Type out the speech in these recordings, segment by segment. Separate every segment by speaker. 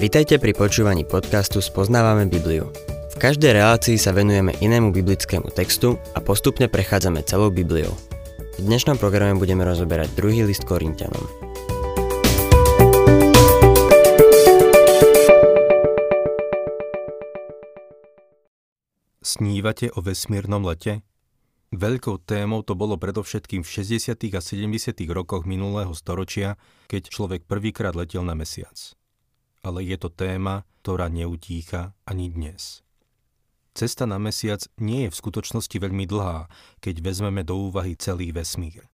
Speaker 1: Vitajte pri počúvaní podcastu Spoznávame Bibliu. V každej relácii sa venujeme inému biblickému textu a postupne prechádzame celou Bibliou. V dnešnom programe budeme rozoberať druhý list Korintianom.
Speaker 2: Snívate o vesmírnom lete? Veľkou témou to bolo predovšetkým v 60. a 70. rokoch minulého storočia, keď človek prvýkrát letel na mesiac. Ale je to téma, ktorá neutícha ani dnes. Cesta na mesiac nie je v skutočnosti veľmi dlhá, keď vezmeme do úvahy celý vesmír.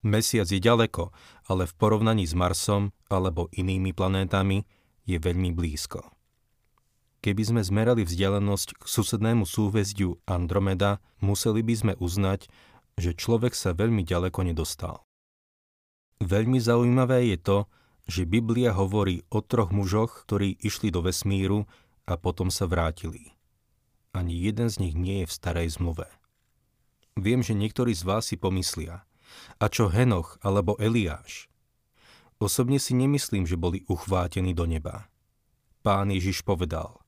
Speaker 2: Mesiac je ďaleko, ale v porovnaní s Marsom alebo inými planétami je veľmi blízko. Keby sme zmerali vzdialenosť k susednému súhvezdiu Andromeda, museli by sme uznať, že človek sa veľmi ďaleko nedostal. Veľmi zaujímavé je to, že Biblia hovorí o troch mužoch, ktorí išli do vesmíru a potom sa vrátili. Ani jeden z nich nie je v starej zmluve. Viem, že niektorí z vás si pomyslia, a čo Henoch alebo Eliáš? Osobne si nemyslím, že boli uchvátení do neba. Pán Ježiš povedal,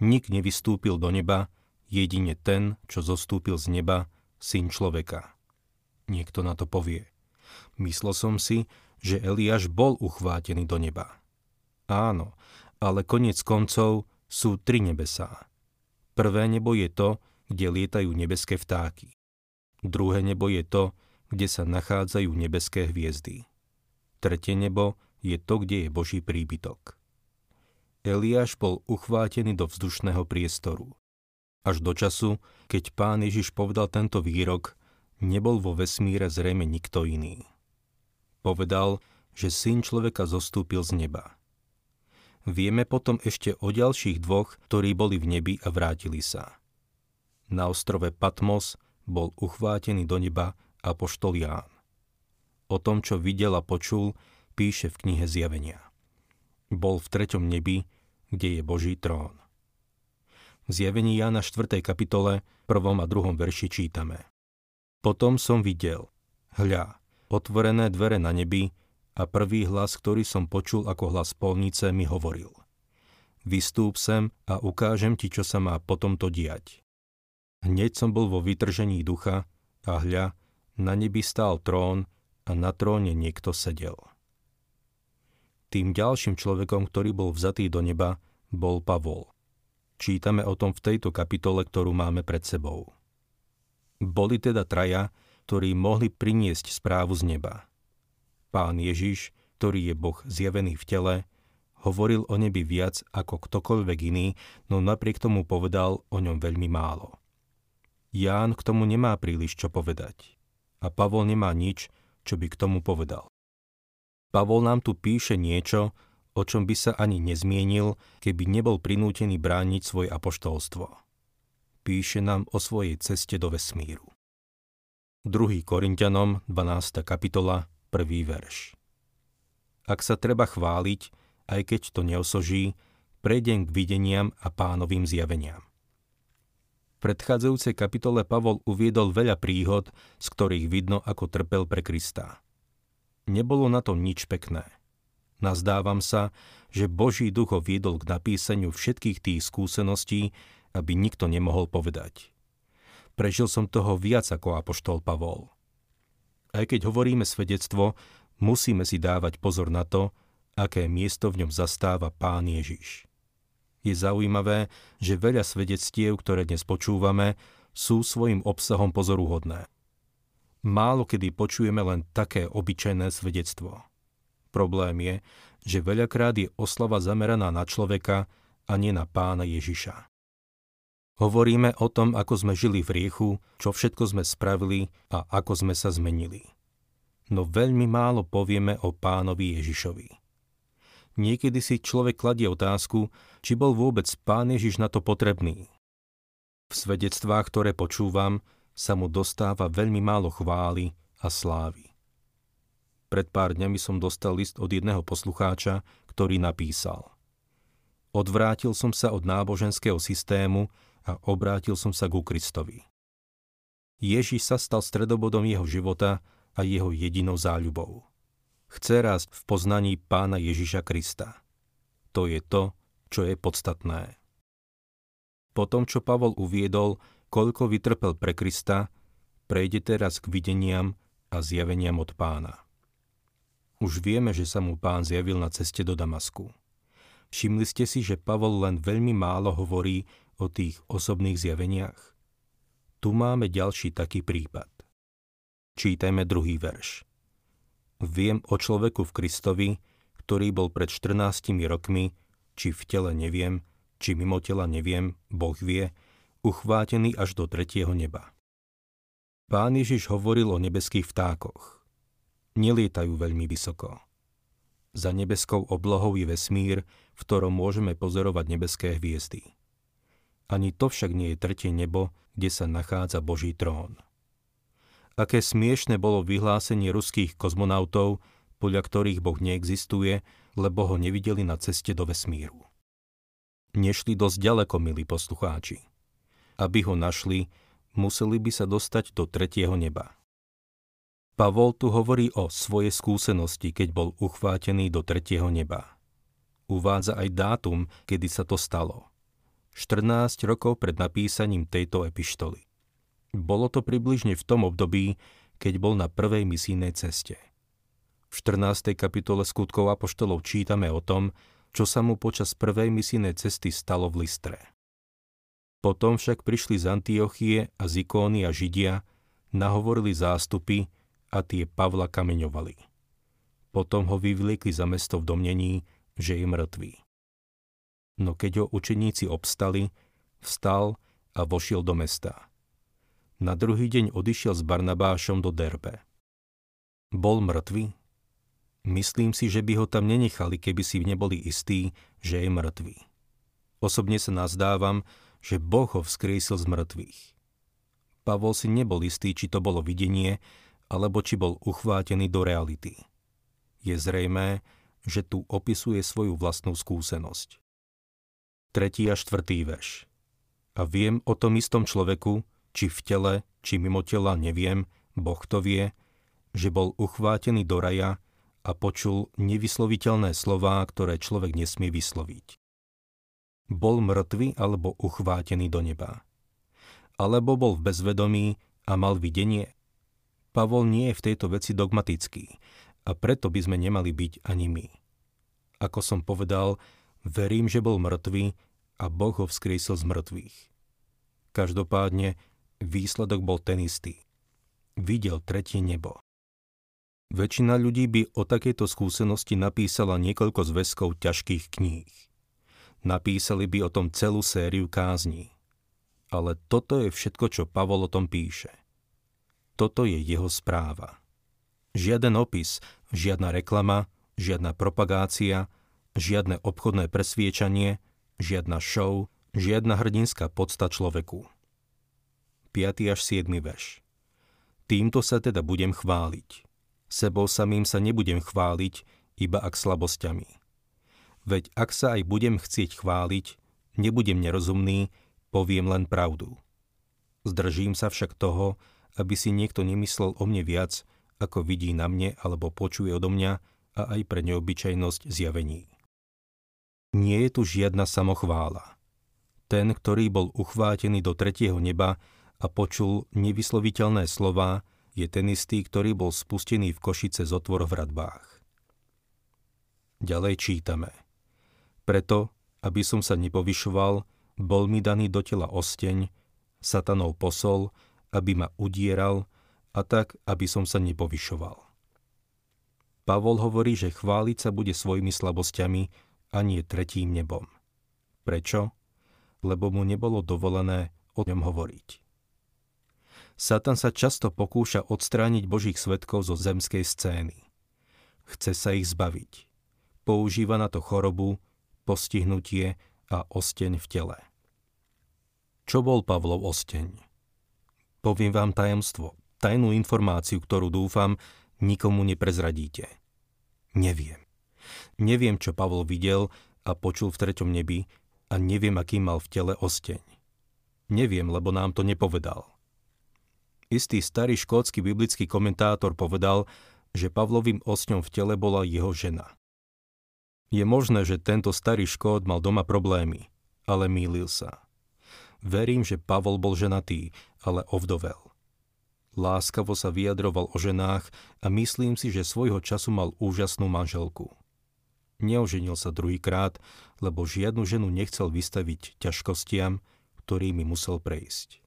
Speaker 2: Nik nevystúpil do neba, jedine ten, čo zostúpil z neba, syn človeka. Niekto na to povie. Myslel som si, že Eliáš bol uchvátený do neba. Áno, ale konec koncov sú tri nebesá. Prvé nebo je to, kde lietajú nebeské vtáky. Druhé nebo je to, kde sa nachádzajú nebeské hviezdy. Tretie nebo je to, kde je Boží príbytok. Eliáš bol uchvátený do vzdušného priestoru. Až do času, keď pán Ježiš povedal tento výrok, nebol vo vesmíre zrejme nikto iný. Povedal, že syn človeka zostúpil z neba. Vieme potom ešte o ďalších dvoch, ktorí boli v nebi a vrátili sa. Na ostrove Patmos bol uchvátený do neba apoštol Ján. O tom, čo videl a počul, píše v knihe Zjavenia. Bol v treťom nebi kde je Boží trón. V zjavení Jána 4. kapitole 1. a 2. verši čítame. Potom som videl, hľa, otvorené dvere na nebi a prvý hlas, ktorý som počul ako hlas polnice, mi hovoril. Vystúp sem a ukážem ti, čo sa má potom to diať. Hneď som bol vo vytržení ducha a hľa, na nebi stál trón a na tróne niekto sedel. Tým ďalším človekom, ktorý bol vzatý do neba, bol Pavol. Čítame o tom v tejto kapitole, ktorú máme pred sebou. Boli teda traja, ktorí mohli priniesť správu z neba. Pán Ježiš, ktorý je Boh zjavený v tele, hovoril o nebi viac ako ktokoľvek iný, no napriek tomu povedal o ňom veľmi málo. Ján k tomu nemá príliš čo povedať. A Pavol nemá nič, čo by k tomu povedal. Pavol nám tu píše niečo, o čom by sa ani nezmienil, keby nebol prinútený brániť svoje apoštolstvo. Píše nám o svojej ceste do vesmíru. 2. Korintianom, 12. kapitola, 1. verš. Ak sa treba chváliť, aj keď to neosoží, prejdem k videniam a pánovým zjaveniam. V predchádzajúcej kapitole Pavol uviedol veľa príhod, z ktorých vidno, ako trpel pre Krista. Nebolo na tom nič pekné. Nazdávam sa, že Boží duch ho viedol k napísaniu všetkých tých skúseností, aby nikto nemohol povedať. Prežil som toho viac ako apoštol Pavol. Aj keď hovoríme svedectvo, musíme si dávať pozor na to, aké miesto v ňom zastáva Pán Ježiš. Je zaujímavé, že veľa svedectiev, ktoré dnes počúvame, sú svojim obsahom pozoruhodné. Málo kedy počujeme len také obyčajné svedectvo. Problém je, že veľakrát je oslava zameraná na človeka a nie na pána Ježiša. Hovoríme o tom, ako sme žili v riechu, čo všetko sme spravili a ako sme sa zmenili. No veľmi málo povieme o pánovi Ježišovi. Niekedy si človek kladie otázku, či bol vôbec pán Ježiš na to potrebný. V svedectvách, ktoré počúvam, sa mu dostáva veľmi málo chvály a slávy. Pred pár dňami som dostal list od jedného poslucháča, ktorý napísal Odvrátil som sa od náboženského systému a obrátil som sa ku Kristovi. Ježiš sa stal stredobodom jeho života a jeho jedinou záľubou. Chce rásť v poznaní pána Ježiša Krista. To je to, čo je podstatné. Po tom, čo Pavol uviedol, koľko vytrpel pre Krista, prejde teraz k videniam a zjaveniam od pána. Už vieme, že sa mu pán zjavil na ceste do Damasku. Všimli ste si, že Pavol len veľmi málo hovorí o tých osobných zjaveniach? Tu máme ďalší taký prípad. Čítajme druhý verš. Viem o človeku v Kristovi, ktorý bol pred 14 rokmi, či v tele neviem, či mimo tela neviem, Boh vie, uchvátený až do tretieho neba. Pán Ježiš hovoril o nebeských vtákoch. Nelietajú veľmi vysoko. Za nebeskou oblohou je vesmír, v ktorom môžeme pozorovať nebeské hviezdy. Ani to však nie je tretie nebo, kde sa nachádza Boží trón. Aké smiešne bolo vyhlásenie ruských kozmonautov, podľa ktorých Boh neexistuje, lebo ho nevideli na ceste do vesmíru. Nešli dosť ďaleko, milí poslucháči. Aby ho našli, museli by sa dostať do tretieho neba. Pavol tu hovorí o svojej skúsenosti, keď bol uchvátený do tretieho neba. Uvádza aj dátum, kedy sa to stalo. 14 rokov pred napísaním tejto epištoly. Bolo to približne v tom období, keď bol na prvej misijnej ceste. V 14. kapitole skutkov Apoštolov čítame o tom, čo sa mu počas prvej misijnej cesty stalo v Listre. Potom však prišli z Antiochie a z Ikóny a Židia, nahovorili zástupy, a tie Pavla kameňovali. Potom ho vyvliekli za mesto v domnení, že je mŕtvý. No keď ho učeníci obstali, vstal a vošiel do mesta. Na druhý deň odišiel s Barnabášom do Derbe. Bol mŕtvý? Myslím si, že by ho tam nenechali, keby si neboli istí, že je mŕtvý. Osobne sa nazdávam, že Boh ho vzkriesil z mŕtvych. Pavol si nebol istý, či to bolo videnie, alebo či bol uchvátený do reality. Je zrejmé, že tu opisuje svoju vlastnú skúsenosť. Tretí a štvrtý verš. A viem o tom istom človeku, či v tele, či mimo tela, neviem, Boh to vie, že bol uchvátený do raja a počul nevysloviteľné slová, ktoré človek nesmie vysloviť. Bol mŕtvy alebo uchvátený do neba. Alebo bol v bezvedomí a mal videnie Pavol nie je v tejto veci dogmatický a preto by sme nemali byť ani my. Ako som povedal, verím, že bol mŕtvý a Boh ho vzkrísil z mŕtvych. Každopádne výsledok bol ten istý. Videl tretie nebo. Väčšina ľudí by o takejto skúsenosti napísala niekoľko zväzkov ťažkých kníh. Napísali by o tom celú sériu kázní. Ale toto je všetko, čo Pavol o tom píše. Toto je jeho správa. Žiaden opis, žiadna reklama, žiadna propagácia, žiadne obchodné presviečanie, žiadna show, žiadna hrdinská podsta človeku. 5. až 7. verš. Týmto sa teda budem chváliť. Sebou samým sa nebudem chváliť, iba ak slabosťami. Veď ak sa aj budem chcieť chváliť, nebudem nerozumný, poviem len pravdu. Zdržím sa však toho, aby si niekto nemyslel o mne viac, ako vidí na mne alebo počuje odo mňa a aj pre neobyčajnosť zjavení. Nie je tu žiadna samochvála. Ten, ktorý bol uchvátený do tretieho neba a počul nevysloviteľné slova, je ten istý, ktorý bol spustený v Košice z otvor v radbách. Ďalej čítame. Preto, aby som sa nepovyšoval, bol mi daný do tela osteň, satanov posol, aby ma udieral a tak, aby som sa nepovyšoval. Pavol hovorí, že chváliť sa bude svojimi slabosťami a nie tretím nebom. Prečo? Lebo mu nebolo dovolené o ňom hovoriť. Satan sa často pokúša odstrániť Božích svetkov zo zemskej scény. Chce sa ich zbaviť. Používa na to chorobu, postihnutie a osteň v tele. Čo bol Pavlov osteň? Poviem vám tajomstvo, tajnú informáciu, ktorú dúfam, nikomu neprezradíte. Neviem. Neviem, čo Pavol videl a počul v treťom nebi a neviem, aký mal v tele osteň. Neviem, lebo nám to nepovedal. Istý starý škótsky biblický komentátor povedal, že Pavlovým osňom v tele bola jeho žena. Je možné, že tento starý škód mal doma problémy, ale mýlil sa. Verím, že Pavol bol ženatý, ale ovdovel. Láskavo sa vyjadroval o ženách a myslím si, že svojho času mal úžasnú manželku. Neoženil sa druhýkrát, lebo žiadnu ženu nechcel vystaviť ťažkostiam, ktorými musel prejsť.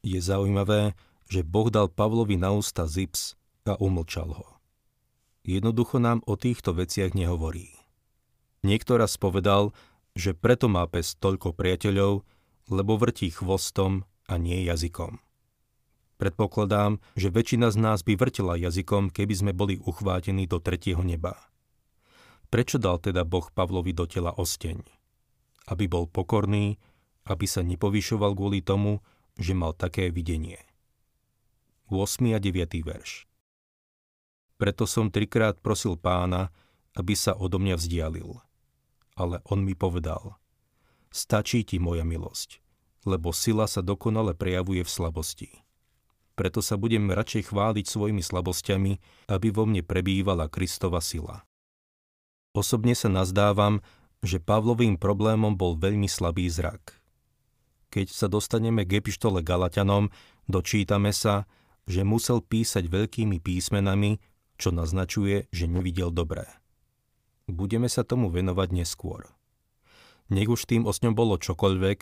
Speaker 2: Je zaujímavé, že Boh dal Pavlovi na ústa zips a umlčal ho. Jednoducho nám o týchto veciach nehovorí. Niekto raz povedal, že preto má pes toľko priateľov, lebo vrtí chvostom a nie jazykom. Predpokladám, že väčšina z nás by vrtila jazykom, keby sme boli uchvátení do tretieho neba. Prečo dal teda Boh Pavlovi do tela osteň? Aby bol pokorný, aby sa nepovyšoval kvôli tomu, že mal také videnie. 8. a 9. verš Preto som trikrát prosil pána, aby sa odo mňa vzdialil – ale on mi povedal, stačí ti moja milosť, lebo sila sa dokonale prejavuje v slabosti. Preto sa budem radšej chváliť svojimi slabosťami, aby vo mne prebývala Kristova sila. Osobne sa nazdávam, že Pavlovým problémom bol veľmi slabý zrak. Keď sa dostaneme k epištole Galatianom, dočítame sa, že musel písať veľkými písmenami, čo naznačuje, že nevidel dobré. Budeme sa tomu venovať neskôr. Nech už tým osňom bolo čokoľvek,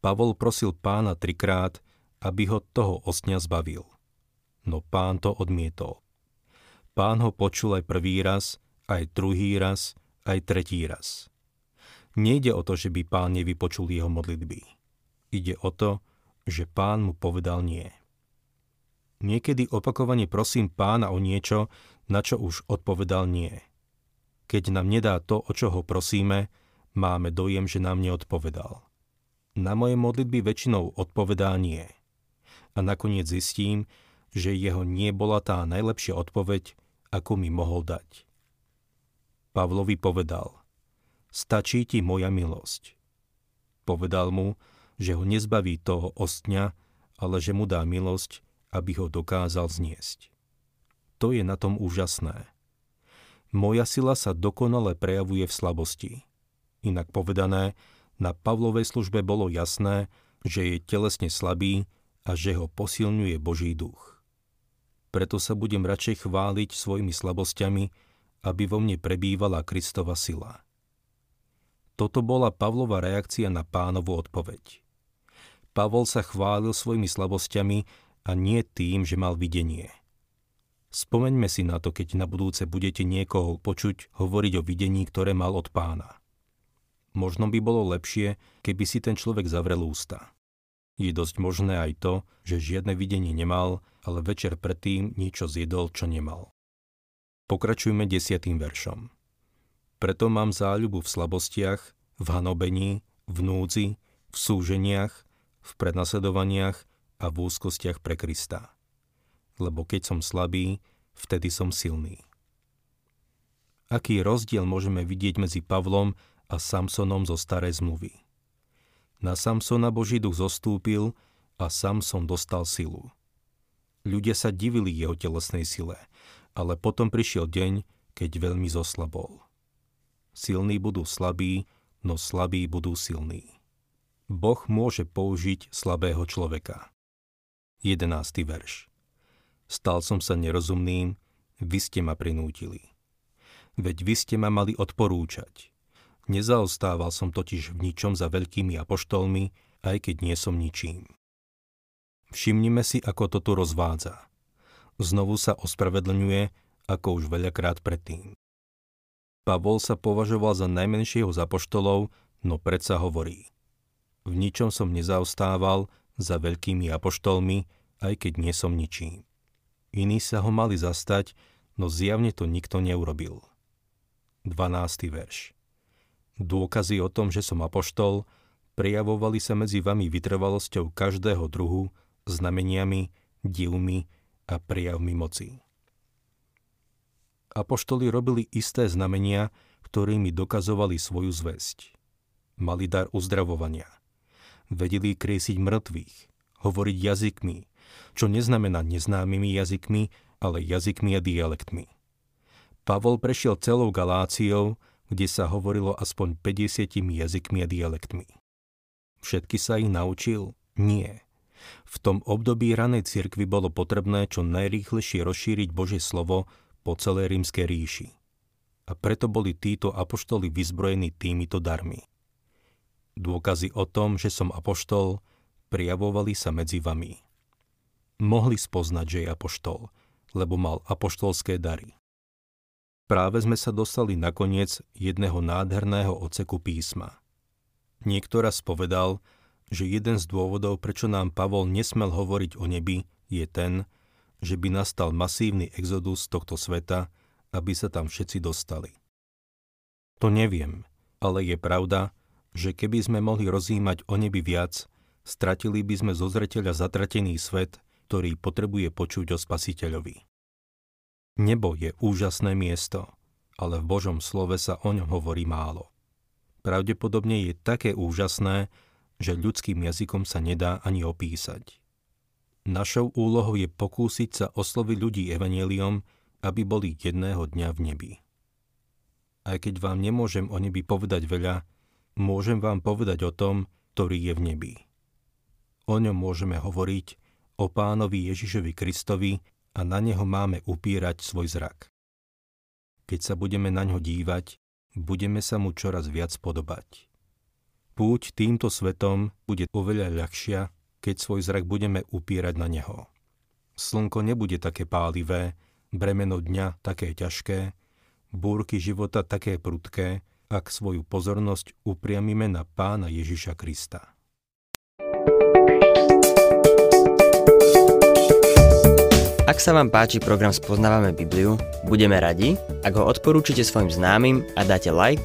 Speaker 2: Pavol prosil pána trikrát, aby ho toho osňa zbavil. No pán to odmietol. Pán ho počul aj prvý raz, aj druhý raz, aj tretí raz. Nejde o to, že by pán nevypočul jeho modlitby. Ide o to, že pán mu povedal nie. Niekedy opakovane prosím pána o niečo, na čo už odpovedal nie. Keď nám nedá to, o čo ho prosíme, máme dojem, že nám neodpovedal. Na moje modlitby väčšinou odpovedá nie. A nakoniec zistím, že jeho nie bola tá najlepšia odpoveď, ako mi mohol dať. Pavlovi povedal, stačí ti moja milosť. Povedal mu, že ho nezbaví toho ostňa, ale že mu dá milosť, aby ho dokázal zniesť. To je na tom úžasné. Moja sila sa dokonale prejavuje v slabosti. Inak povedané, na Pavlovej službe bolo jasné, že je telesne slabý a že ho posilňuje Boží duch. Preto sa budem radšej chváliť svojimi slabosťami, aby vo mne prebývala Kristova sila. Toto bola Pavlova reakcia na pánovu odpoveď. Pavol sa chválil svojimi slabosťami a nie tým, že mal videnie – Spomeňme si na to, keď na budúce budete niekoho počuť hovoriť o videní, ktoré mal od pána. Možno by bolo lepšie, keby si ten človek zavrel ústa. Je dosť možné aj to, že žiadne videnie nemal, ale večer predtým niečo zjedol, čo nemal. Pokračujme desiatým veršom. Preto mám záľubu v slabostiach, v hanobení, v núdzi, v súženiach, v prenasledovaniach a v úzkostiach pre Krista lebo keď som slabý, vtedy som silný. Aký rozdiel môžeme vidieť medzi Pavlom a Samsonom zo starej zmluvy? Na Samsona Boží duch zostúpil a Samson dostal silu. Ľudia sa divili jeho telesnej sile, ale potom prišiel deň, keď veľmi zoslabol. Silní budú slabí, no slabí budú silní. Boh môže použiť slabého človeka. 11. verš. Stal som sa nerozumným, vy ste ma prinútili. Veď vy ste ma mali odporúčať. Nezaostával som totiž v ničom za veľkými apoštolmi, aj keď nie som ničím. Všimnime si, ako to tu rozvádza. Znovu sa ospravedlňuje, ako už veľakrát predtým. Pavol sa považoval za najmenšieho z apoštolov, no predsa hovorí. V ničom som nezaostával za veľkými apoštolmi, aj keď nie som ničím. Iní sa ho mali zastať, no zjavne to nikto neurobil. 12. verš Dôkazy o tom, že som apoštol, prejavovali sa medzi vami vytrvalosťou každého druhu, znameniami, divmi a prejavmi moci. Apoštoli robili isté znamenia, ktorými dokazovali svoju zväzť. Mali dar uzdravovania. Vedeli kriesiť mŕtvych, hovoriť jazykmi, čo neznamená neznámymi jazykmi, ale jazykmi a dialektmi. Pavol prešiel celou Galáciou, kde sa hovorilo aspoň 50 jazykmi a dialektmi. Všetky sa ich naučil? Nie. V tom období ranej cirkvi bolo potrebné čo najrýchlejšie rozšíriť Božie slovo po celej rímskej ríši. A preto boli títo apoštoli vyzbrojení týmito darmi. Dôkazy o tom, že som apoštol, prijavovali sa medzi vami. Mohli spoznať, že je apoštol, lebo mal apoštolské dary. Práve sme sa dostali na koniec jedného nádherného oceku písma. Niekto raz povedal, že jeden z dôvodov, prečo nám Pavol nesmel hovoriť o nebi, je ten, že by nastal masívny exodus tohto sveta, aby sa tam všetci dostali. To neviem, ale je pravda, že keby sme mohli rozímať o nebi viac, stratili by sme zo zreteľa zatratený svet, ktorý potrebuje počuť o spasiteľovi. Nebo je úžasné miesto, ale v Božom slove sa o ňom hovorí málo. Pravdepodobne je také úžasné, že ľudským jazykom sa nedá ani opísať. Našou úlohou je pokúsiť sa osloviť ľudí evaneliom, aby boli jedného dňa v nebi. Aj keď vám nemôžem o nebi povedať veľa, môžem vám povedať o tom, ktorý je v nebi. O ňom môžeme hovoriť, o pánovi Ježišovi Kristovi, a na neho máme upírať svoj zrak. Keď sa budeme na ňo dívať, budeme sa mu čoraz viac podobať. Púť týmto svetom bude oveľa ľahšia, keď svoj zrak budeme upírať na neho. Slnko nebude také pálivé, bremeno dňa také ťažké, búrky života také prudké, ak svoju pozornosť upriamime na pána Ježiša Krista.
Speaker 1: Ak sa vám páči program Spoznávame Bibliu, budeme radi, ak ho odporúčite svojim známym a dáte like,